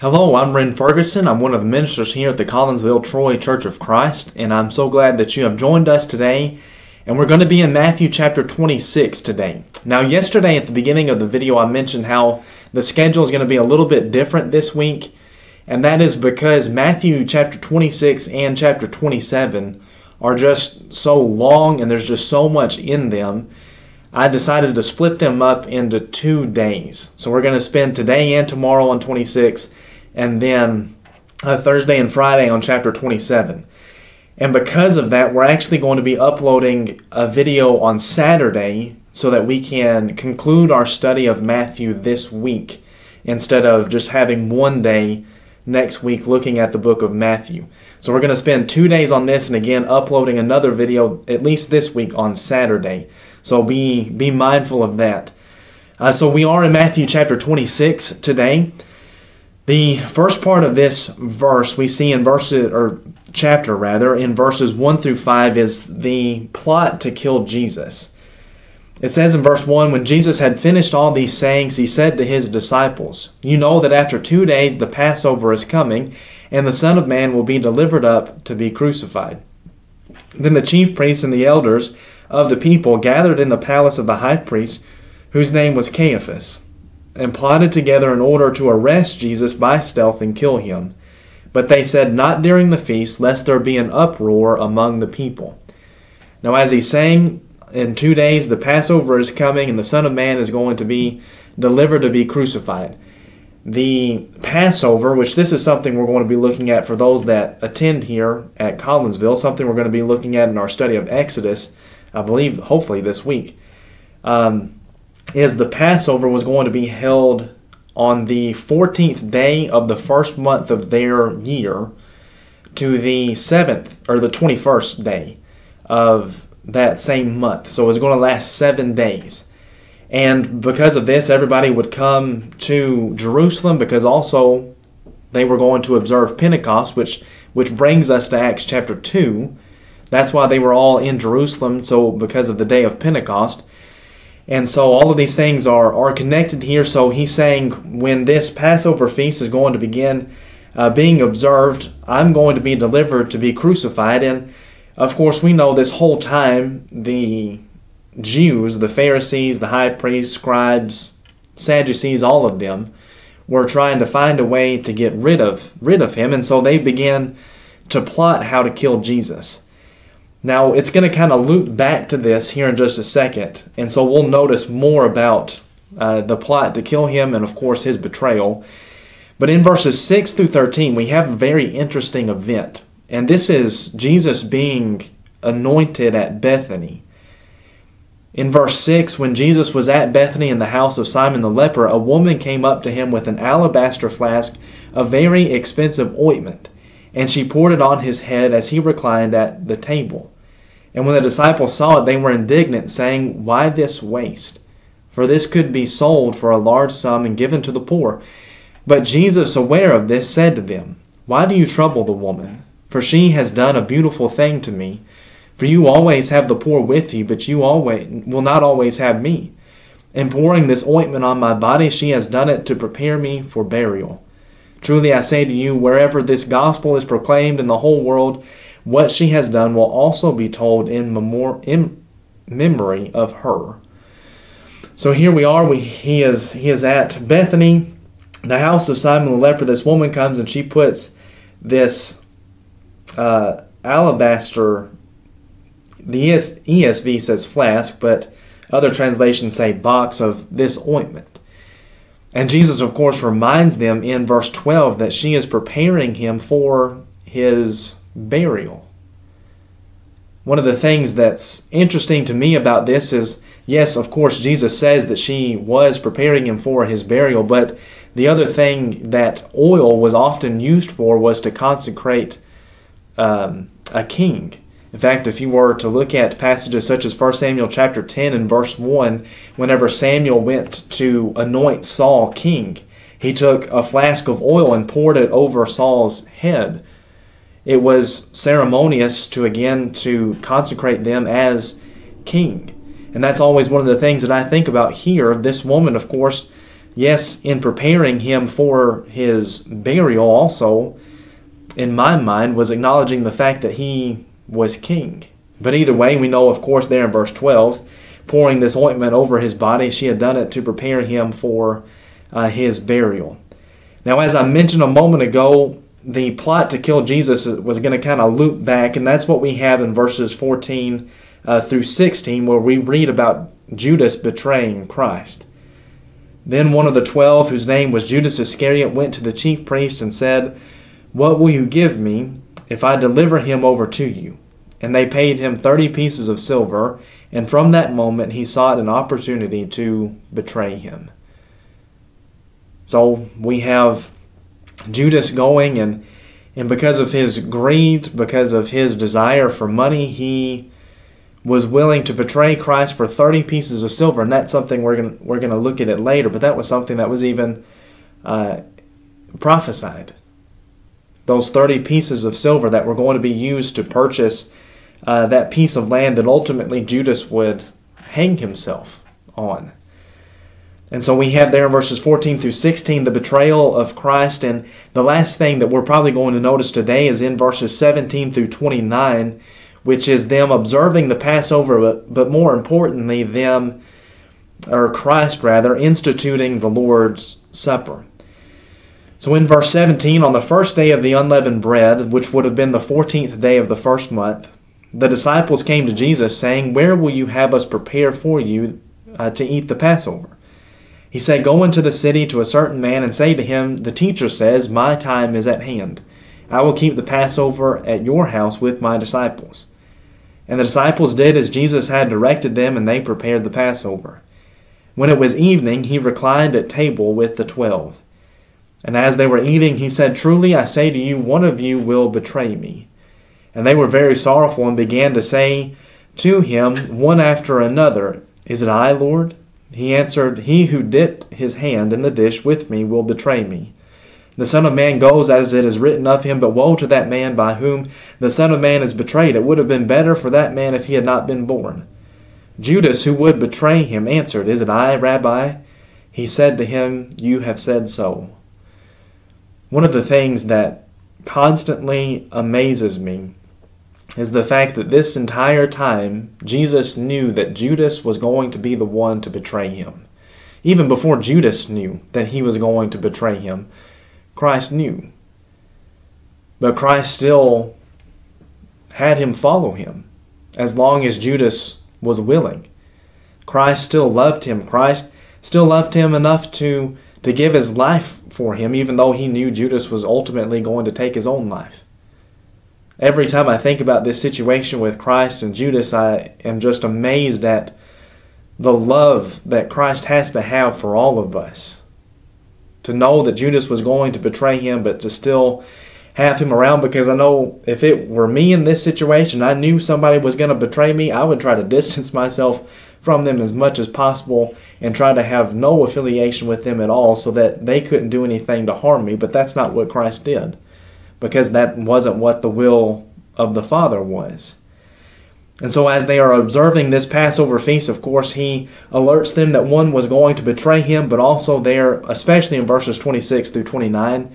Hello, I'm Ren Ferguson. I'm one of the ministers here at the Collinsville Troy Church of Christ, and I'm so glad that you have joined us today. And we're going to be in Matthew chapter 26 today. Now, yesterday at the beginning of the video, I mentioned how the schedule is going to be a little bit different this week, and that is because Matthew chapter 26 and chapter 27 are just so long and there's just so much in them I decided to split them up into two days. So we're going to spend today and tomorrow on 26, and then uh, Thursday and Friday on chapter 27. And because of that, we're actually going to be uploading a video on Saturday so that we can conclude our study of Matthew this week instead of just having one day next week looking at the book of Matthew. So we're going to spend two days on this and again uploading another video at least this week on Saturday. So be be mindful of that. Uh, so we are in Matthew chapter 26 today. The first part of this verse we see in verses or chapter rather in verses 1 through 5 is the plot to kill Jesus. It says in verse 1 When Jesus had finished all these sayings, he said to his disciples, You know that after two days the Passover is coming, and the Son of Man will be delivered up to be crucified. Then the chief priests and the elders of the people gathered in the palace of the high priest, whose name was Caiaphas, and plotted together in order to arrest Jesus by stealth and kill him. But they said, Not during the feast, lest there be an uproar among the people. Now, as he's saying, in two days the Passover is coming, and the Son of Man is going to be delivered to be crucified. The Passover, which this is something we're going to be looking at for those that attend here at Collinsville, something we're going to be looking at in our study of Exodus I believe, hopefully this week, um, is the Passover was going to be held on the 14th day of the first month of their year to the 7th or the 21st day of that same month. So it was going to last seven days. And because of this, everybody would come to Jerusalem because also they were going to observe Pentecost, which which brings us to Acts chapter 2, that's why they were all in Jerusalem, so because of the day of Pentecost. And so all of these things are, are connected here. So he's saying when this Passover feast is going to begin uh, being observed, I'm going to be delivered to be crucified. And of course, we know this whole time the Jews, the Pharisees, the high priests, scribes, Sadducees, all of them were trying to find a way to get rid of rid of him, and so they began to plot how to kill Jesus. Now, it's going to kind of loop back to this here in just a second, and so we'll notice more about uh, the plot to kill him and, of course, his betrayal. But in verses 6 through 13, we have a very interesting event, and this is Jesus being anointed at Bethany. In verse 6, when Jesus was at Bethany in the house of Simon the leper, a woman came up to him with an alabaster flask of very expensive ointment and she poured it on his head as he reclined at the table. And when the disciples saw it, they were indignant, saying, Why this waste? For this could be sold for a large sum and given to the poor. But Jesus, aware of this, said to them, Why do you trouble the woman? For she has done a beautiful thing to me. For you always have the poor with you, but you always will not always have me. In pouring this ointment on my body, she has done it to prepare me for burial. Truly I say to you, wherever this gospel is proclaimed in the whole world, what she has done will also be told in, memor- in memory of her. So here we are. We, he is he is at Bethany, the house of Simon the leper. This woman comes and she puts this uh, alabaster. The ES, ESV says flask, but other translations say box of this ointment. And Jesus, of course, reminds them in verse 12 that she is preparing him for his burial. One of the things that's interesting to me about this is yes, of course, Jesus says that she was preparing him for his burial, but the other thing that oil was often used for was to consecrate um, a king. In fact, if you were to look at passages such as 1 Samuel chapter 10 and verse 1, whenever Samuel went to anoint Saul king, he took a flask of oil and poured it over Saul's head. It was ceremonious to again to consecrate them as king. And that's always one of the things that I think about here. This woman, of course, Yes, in preparing him for his burial, also, in my mind, was acknowledging the fact that he was king. But either way, we know, of course, there in verse 12, pouring this ointment over his body, she had done it to prepare him for uh, his burial. Now, as I mentioned a moment ago, the plot to kill Jesus was going to kind of loop back, and that's what we have in verses 14 uh, through 16, where we read about Judas betraying Christ. Then one of the twelve, whose name was Judas Iscariot, went to the chief priests and said, What will you give me if I deliver him over to you? And they paid him thirty pieces of silver, and from that moment he sought an opportunity to betray him. So we have Judas going and and because of his greed, because of his desire for money, he was willing to betray Christ for 30 pieces of silver. And that's something we're going we're to look at it later, but that was something that was even uh, prophesied. Those 30 pieces of silver that were going to be used to purchase uh, that piece of land that ultimately Judas would hang himself on. And so we have there in verses 14 through 16 the betrayal of Christ. And the last thing that we're probably going to notice today is in verses 17 through 29, which is them observing the Passover, but, but more importantly, them, or Christ rather, instituting the Lord's Supper. So in verse 17, on the first day of the unleavened bread, which would have been the 14th day of the first month, the disciples came to Jesus, saying, Where will you have us prepare for you uh, to eat the Passover? He said, Go into the city to a certain man and say to him, The teacher says, My time is at hand. I will keep the Passover at your house with my disciples. And the disciples did as Jesus had directed them, and they prepared the Passover. When it was evening, he reclined at table with the twelve. And as they were eating, he said, Truly I say to you, one of you will betray me. And they were very sorrowful, and began to say to him, one after another, Is it I, Lord? He answered, He who dipped his hand in the dish with me will betray me. The Son of Man goes as it is written of him, but woe to that man by whom the Son of Man is betrayed. It would have been better for that man if he had not been born. Judas, who would betray him, answered, Is it I, Rabbi? He said to him, You have said so. One of the things that constantly amazes me is the fact that this entire time Jesus knew that Judas was going to be the one to betray him. Even before Judas knew that he was going to betray him, Christ knew. But Christ still had him follow him as long as Judas was willing. Christ still loved him. Christ still loved him enough to, to give his life for him, even though he knew Judas was ultimately going to take his own life. Every time I think about this situation with Christ and Judas, I am just amazed at the love that Christ has to have for all of us. To know that Judas was going to betray him, but to still have him around because I know if it were me in this situation, I knew somebody was going to betray me, I would try to distance myself from them as much as possible and try to have no affiliation with them at all so that they couldn't do anything to harm me. But that's not what Christ did because that wasn't what the will of the Father was. And so, as they are observing this Passover feast, of course, he alerts them that one was going to betray him, but also there, especially in verses 26 through 29,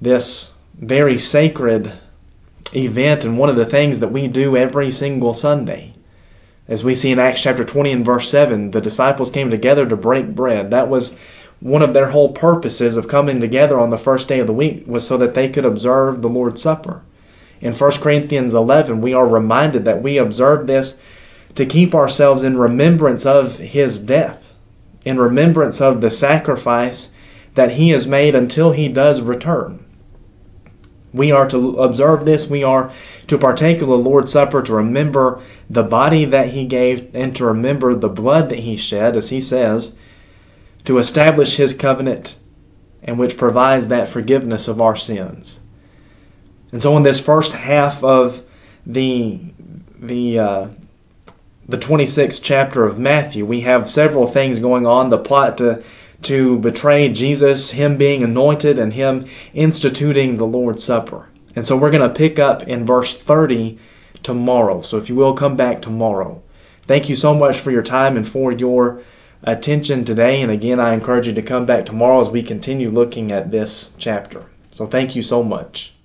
This very sacred event, and one of the things that we do every single Sunday. As we see in Acts chapter 20 and verse 7, the disciples came together to break bread. That was one of their whole purposes of coming together on the first day of the week was so that they could observe the Lord's Supper. In 1 Corinthians 11, we are reminded that we observe this to keep ourselves in remembrance of his death, in remembrance of the sacrifice that he has made until he does return. We are to observe this. We are to partake of the Lord's Supper to remember the body that he gave and to remember the blood that he shed, as he says, to establish his covenant and which provides that forgiveness of our sins. And so in this first half of the the uh, the 26th chapter of Matthew, we have several things going on. The plot to to betray Jesus, him being anointed, and him instituting the Lord's Supper. And so we're going to pick up in verse 30 tomorrow. So if you will, come back tomorrow. Thank you so much for your time and for your attention today. And again, I encourage you to come back tomorrow as we continue looking at this chapter. So thank you so much.